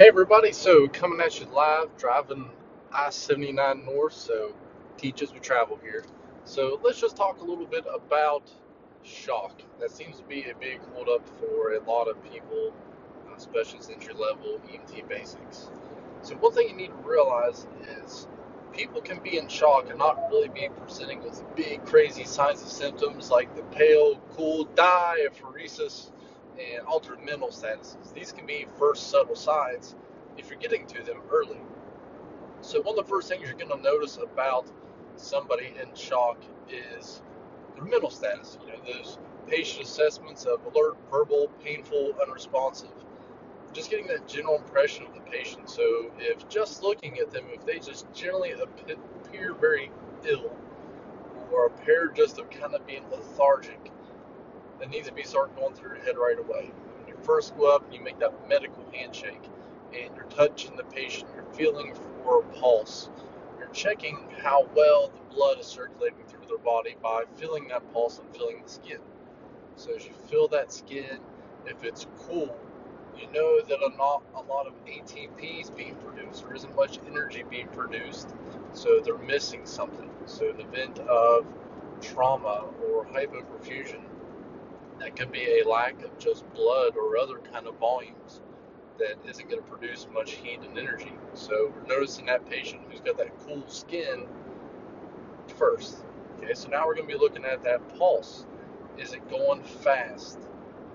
Hey everybody, so coming at you live, driving I-79 North, so teach as we travel here. So let's just talk a little bit about shock. That seems to be a big holdup for a lot of people, uh, especially entry level EMT basics. So one thing you need to realize is people can be in shock and not really be presenting with big crazy signs and symptoms like the pale, cool, die, diaphoresis, and altered mental statuses. These can be first subtle signs if you're getting to them early. So, one of the first things you're going to notice about somebody in shock is their mental status. You know, those patient assessments of alert, verbal, painful, unresponsive. Just getting that general impression of the patient. So, if just looking at them, if they just generally appear very ill or appear just of kind of being lethargic, that needs to be started going through your head right away. When you first go up and you make that medical handshake and you're touching the patient, you're feeling for a pulse, you're checking how well the blood is circulating through their body by feeling that pulse and feeling the skin. So as you feel that skin, if it's cool, you know that a lot, a lot of ATP is being produced. There isn't much energy being produced, so they're missing something. So an event of trauma or hypoperfusion that could be a lack of just blood or other kind of volumes that isn't going to produce much heat and energy. So we're noticing that patient who's got that cool skin first. Okay, so now we're going to be looking at that pulse. Is it going fast?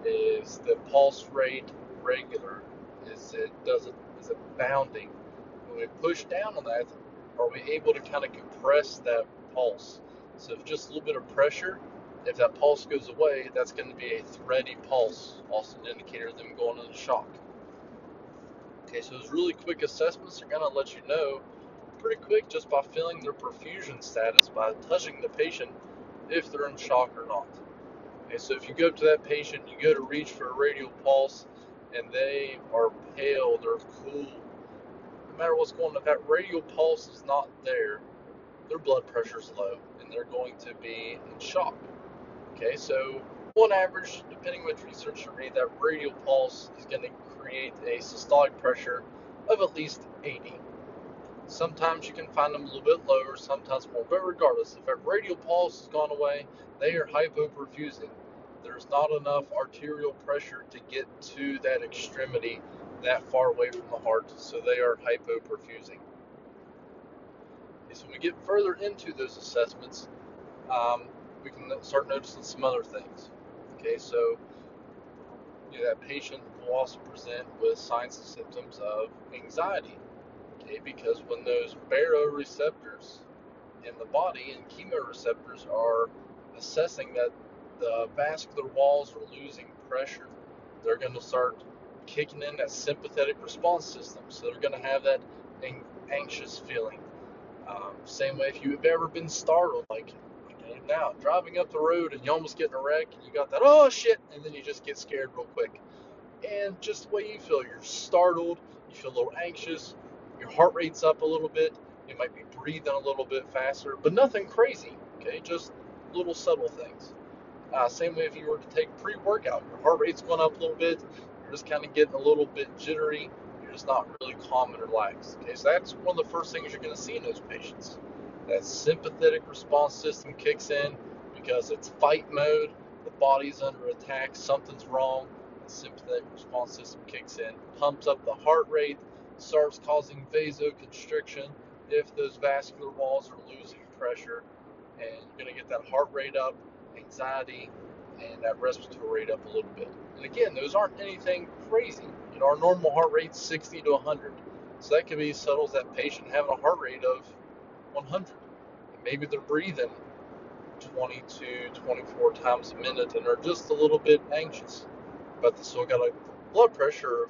Is the pulse rate regular? Is it does it is it bounding? When we push down on that, are we able to kind of compress that pulse? So just a little bit of pressure if that pulse goes away, that's going to be a thready pulse, also an indicator of them going into shock. Okay, so those really quick assessments are going to let you know pretty quick just by feeling their perfusion status, by touching the patient, if they're in shock or not. Okay, so if you go up to that patient, you go to reach for a radial pulse, and they are pale, they're cool. No matter what's going on, that radial pulse is not there, their blood pressure is low, and they're going to be in shock. Okay, so on average, depending which research you read, that radial pulse is going to create a systolic pressure of at least 80. Sometimes you can find them a little bit lower, sometimes more, but regardless, if that radial pulse has gone away, they are hypoperfusing. There's not enough arterial pressure to get to that extremity that far away from the heart, so they are hypoperfusing. Okay, so we get further into those assessments, um, we can start noticing some other things. Okay, so you know, that patient will also present with signs and symptoms of anxiety. Okay, because when those baroreceptors in the body and chemoreceptors are assessing that the vascular walls are losing pressure, they're going to start kicking in that sympathetic response system. So they're going to have that anxious feeling. Um, same way if you've ever been startled, like now, driving up the road and you almost get in a wreck, and you got that, oh shit, and then you just get scared real quick. And just the way you feel, you're startled, you feel a little anxious, your heart rate's up a little bit, you might be breathing a little bit faster, but nothing crazy, okay? Just little subtle things. Uh, same way if you were to take pre workout, your heart rate's going up a little bit, you're just kind of getting a little bit jittery, you're just not really calm and relaxed. Okay, so that's one of the first things you're going to see in those patients that sympathetic response system kicks in because it's fight mode, the body's under attack, something's wrong, the sympathetic response system kicks in, pumps up the heart rate, starts causing vasoconstriction if those vascular walls are losing pressure, and you're going to get that heart rate up, anxiety, and that respiratory rate up a little bit. And again, those aren't anything crazy. You know, our normal heart rate's 60 to 100. So that could be as subtle as that patient having a heart rate of 100. Maybe they're breathing 22, 24 times a minute and are just a little bit anxious. But they still got a blood pressure of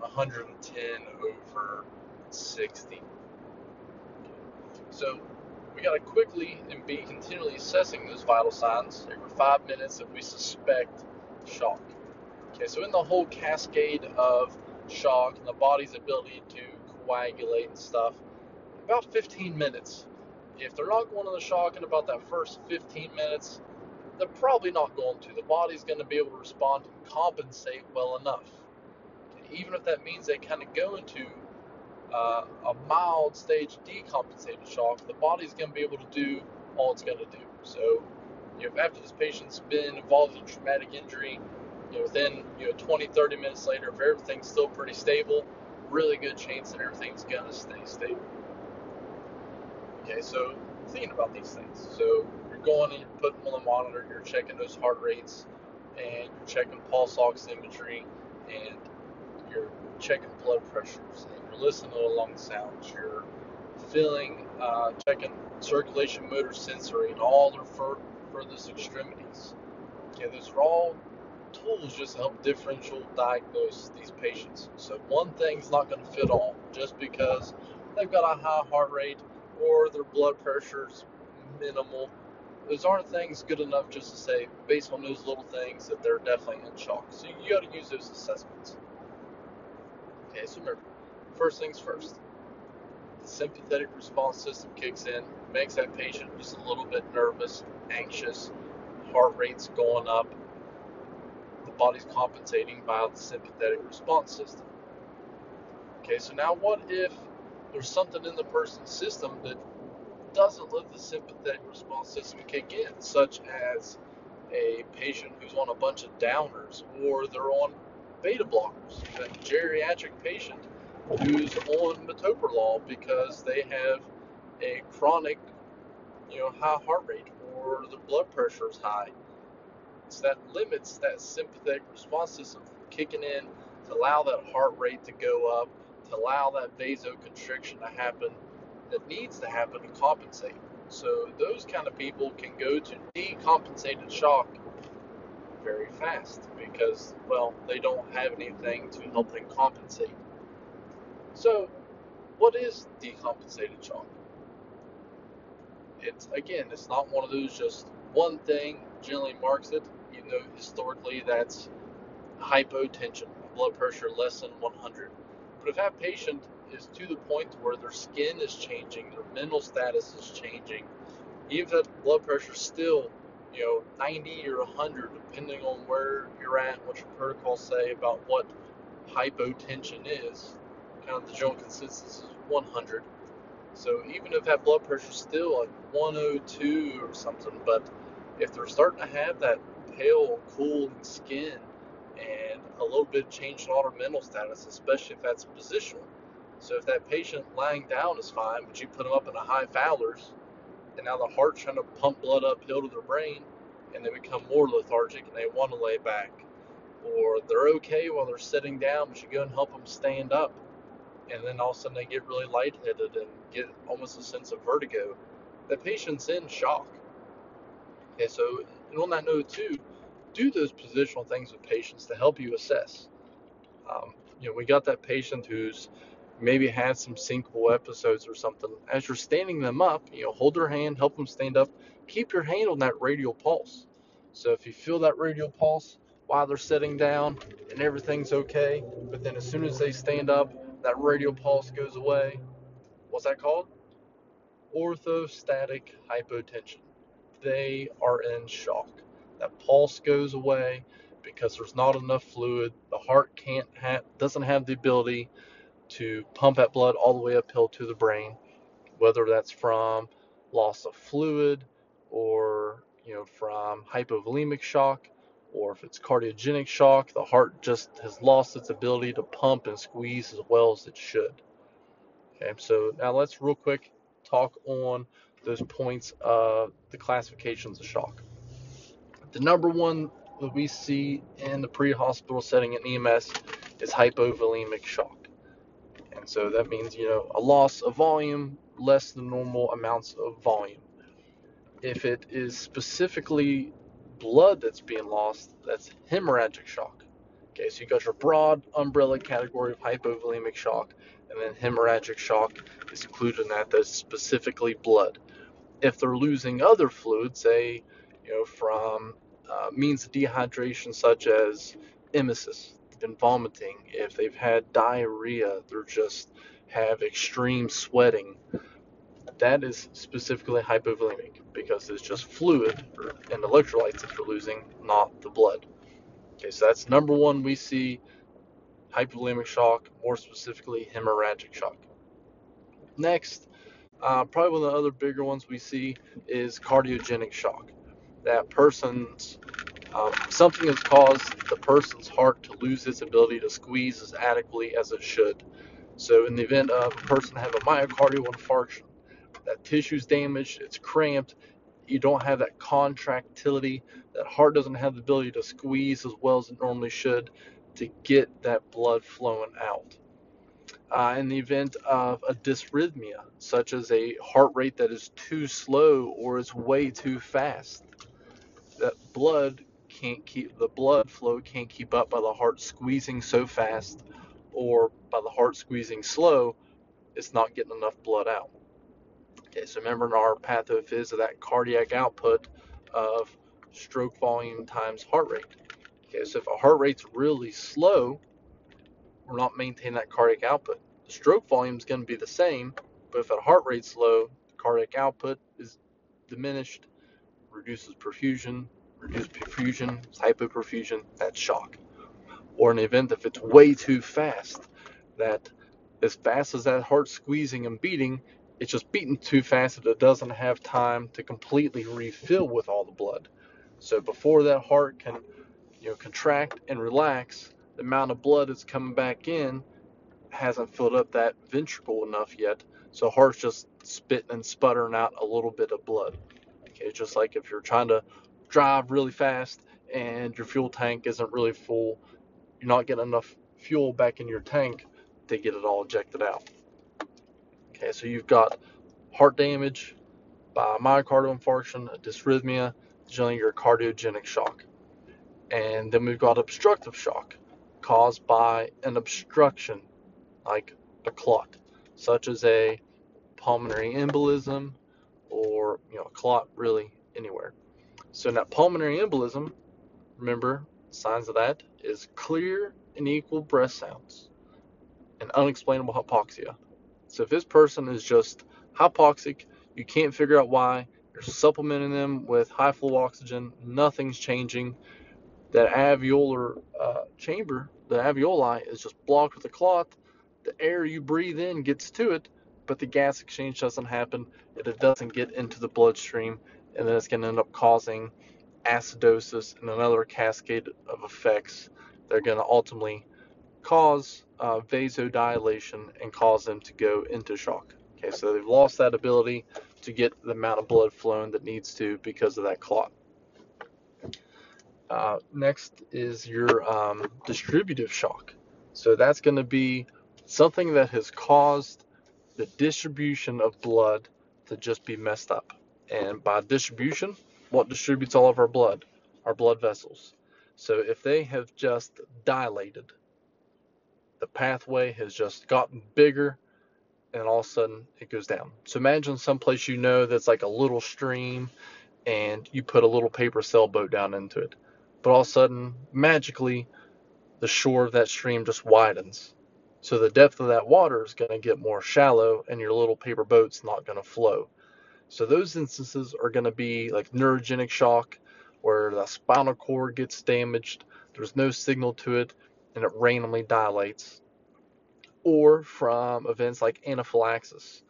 110 over 60. So we got to quickly and be continually assessing those vital signs every five minutes if we suspect shock. Okay, so in the whole cascade of shock and the body's ability to coagulate and stuff, about 15 minutes. If they're not going to the shock in about that first 15 minutes, they're probably not going to. The body's going to be able to respond and compensate well enough. even if that means they kind of go into uh, a mild stage decompensated shock, the body's going to be able to do all it's going to do. So, you know, after this patient's been involved in a traumatic injury, you know, within you know 20, 30 minutes later, if everything's still pretty stable, really good chance that everything's going to stay stable. Okay, so thinking about these things. So you're going and you're putting them on the monitor, you're checking those heart rates, and you're checking pulse oximetry, and you're checking blood pressures, and you're listening to the lung sounds, you're feeling, uh, checking circulation, motor, sensory, and all their fur- furthest extremities. Okay, those are all tools just to help differential diagnose these patients. So one thing's not going to fit all just because they've got a high heart rate or their blood pressure's minimal. Those aren't things good enough just to say, based on those little things, that they're definitely in shock. So you got to use those assessments. Okay, so remember, first things first. The sympathetic response system kicks in, makes that patient just a little bit nervous, anxious, heart rate's going up. The body's compensating by the sympathetic response system. Okay, so now what if there's something in the person's system that doesn't let the sympathetic response system kick in, such as a patient who's on a bunch of downers or they're on beta blockers, a geriatric patient who's on metoprolol because they have a chronic, you know, high heart rate or their blood pressure is high. So that limits that sympathetic response system from kicking in to allow that heart rate to go up to allow that vasoconstriction to happen that needs to happen to compensate. So those kind of people can go to decompensated shock very fast because, well, they don't have anything to help them compensate. So, what is decompensated shock? It's again, it's not one of those just one thing generally marks it. You know, historically that's hypotension, blood pressure less than 100. But if that patient is to the point where their skin is changing, their mental status is changing, even if that blood pressure is still, you know, 90 or 100, depending on where you're at, what your protocols say about what hypotension is, kind of the general consensus is 100. So even if that blood pressure is still like 102 or something, but if they're starting to have that pale, cool skin and a little bit of change in their mental status, especially if that's positional. So if that patient lying down is fine, but you put them up in a high Fowler's, and now the heart's trying to pump blood uphill to their brain, and they become more lethargic and they want to lay back. Or they're okay while they're sitting down, but you go and help them stand up, and then all of a sudden they get really lightheaded and get almost a sense of vertigo. The patient's in shock. Okay, so and on that note too, do those positional things with patients to help you assess. Um, you know, we got that patient who's maybe had some syncopal episodes or something. As you're standing them up, you know, hold their hand, help them stand up. Keep your hand on that radial pulse. So if you feel that radial pulse while they're sitting down and everything's okay, but then as soon as they stand up, that radial pulse goes away. What's that called? Orthostatic hypotension. They are in shock. That pulse goes away because there's not enough fluid. The heart can't have, doesn't have the ability to pump that blood all the way uphill to the brain, whether that's from loss of fluid or you know from hypovolemic shock or if it's cardiogenic shock, the heart just has lost its ability to pump and squeeze as well as it should. Okay, so now let's real quick talk on those points of the classifications of shock. The number one that we see in the pre-hospital setting in EMS is hypovolemic shock. And so that means, you know, a loss of volume, less than normal amounts of volume. If it is specifically blood that's being lost, that's hemorrhagic shock. Okay, so you got your broad umbrella category of hypovolemic shock, and then hemorrhagic shock is included in that. That's specifically blood. If they're losing other fluids, say, you know, from uh, means of dehydration such as emesis, been vomiting, if they've had diarrhea, they're just have extreme sweating. That is specifically hypovolemic because it's just fluid and electrolytes that you're losing, not the blood. Okay, so that's number one we see hypovolemic shock, more specifically hemorrhagic shock. Next, uh, probably one of the other bigger ones we see is cardiogenic shock. That person's um, something has caused the person's heart to lose its ability to squeeze as adequately as it should. So, in the event of a person having a myocardial infarction, that tissue's damaged, it's cramped, you don't have that contractility, that heart doesn't have the ability to squeeze as well as it normally should to get that blood flowing out. Uh, in the event of a dysrhythmia, such as a heart rate that is too slow or is way too fast, that blood can't keep the blood flow can't keep up by the heart squeezing so fast or by the heart squeezing slow, it's not getting enough blood out. Okay, so remember in our pathophys of that cardiac output of stroke volume times heart rate. Okay, so if a heart rate's really slow, we're not maintaining that cardiac output. The stroke volume is going to be the same, but if a heart rate's low, the cardiac output is diminished, reduces perfusion, reduced perfusion, hypoperfusion, that's shock. Or an event if it's way too fast, that as fast as that heart squeezing and beating, it's just beating too fast that it doesn't have time to completely refill with all the blood. So before that heart can, you know, contract and relax, the amount of blood that's coming back in hasn't filled up that ventricle enough yet. So heart's just spitting and sputtering out a little bit of blood. Okay, just like if you're trying to drive really fast and your fuel tank isn't really full, you're not getting enough fuel back in your tank to get it all ejected out. Okay, so you've got heart damage by myocardial infarction, a dysrhythmia, generally your cardiogenic shock. And then we've got obstructive shock caused by an obstruction like a clot, such as a pulmonary embolism or you know a clot really anywhere. So in that pulmonary embolism, remember signs of that is clear and equal breath sounds and unexplainable hypoxia. So if this person is just hypoxic, you can't figure out why, you're supplementing them with high flow oxygen, nothing's changing. That alveolar uh, chamber, the alveoli, is just blocked with a clot. The air you breathe in gets to it, but the gas exchange doesn't happen. And it doesn't get into the bloodstream and then it's going to end up causing acidosis and another cascade of effects that are going to ultimately cause uh, vasodilation and cause them to go into shock. Okay, so they've lost that ability to get the amount of blood flowing that needs to because of that clot. Uh, next is your um, distributive shock. So that's going to be something that has caused the distribution of blood to just be messed up. And by distribution, what distributes all of our blood? Our blood vessels. So if they have just dilated, the pathway has just gotten bigger and all of a sudden it goes down. So imagine someplace you know that's like a little stream and you put a little paper sailboat down into it. But all of a sudden, magically, the shore of that stream just widens. So the depth of that water is going to get more shallow and your little paper boat's not going to flow. So those instances are going to be like neurogenic shock, where the spinal cord gets damaged, there's no signal to it, and it randomly dilates. Or from events like anaphylaxis.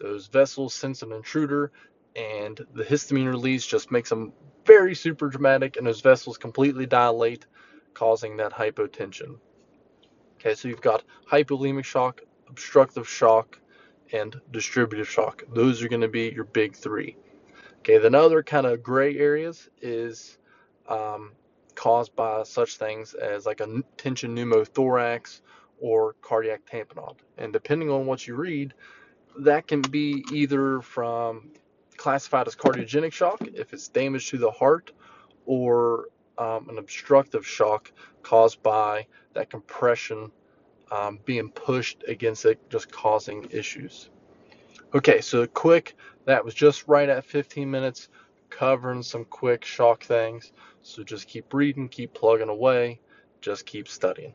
Those vessels sense an intruder, and the histamine release just makes them very super dramatic, and those vessels completely dilate, causing that hypotension. Okay, so you've got hypovolemic shock, obstructive shock, and distributive shock. Those are going to be your big three. Okay, then other kind of gray areas is um, caused by such things as like a tension pneumothorax or cardiac tamponade. And depending on what you read, that can be either from classified as cardiogenic shock if it's damage to the heart or um, an obstructive shock caused by that compression um, being pushed against it, just causing issues. Okay, so quick, that was just right at 15 minutes, covering some quick shock things. So just keep reading, keep plugging away, just keep studying.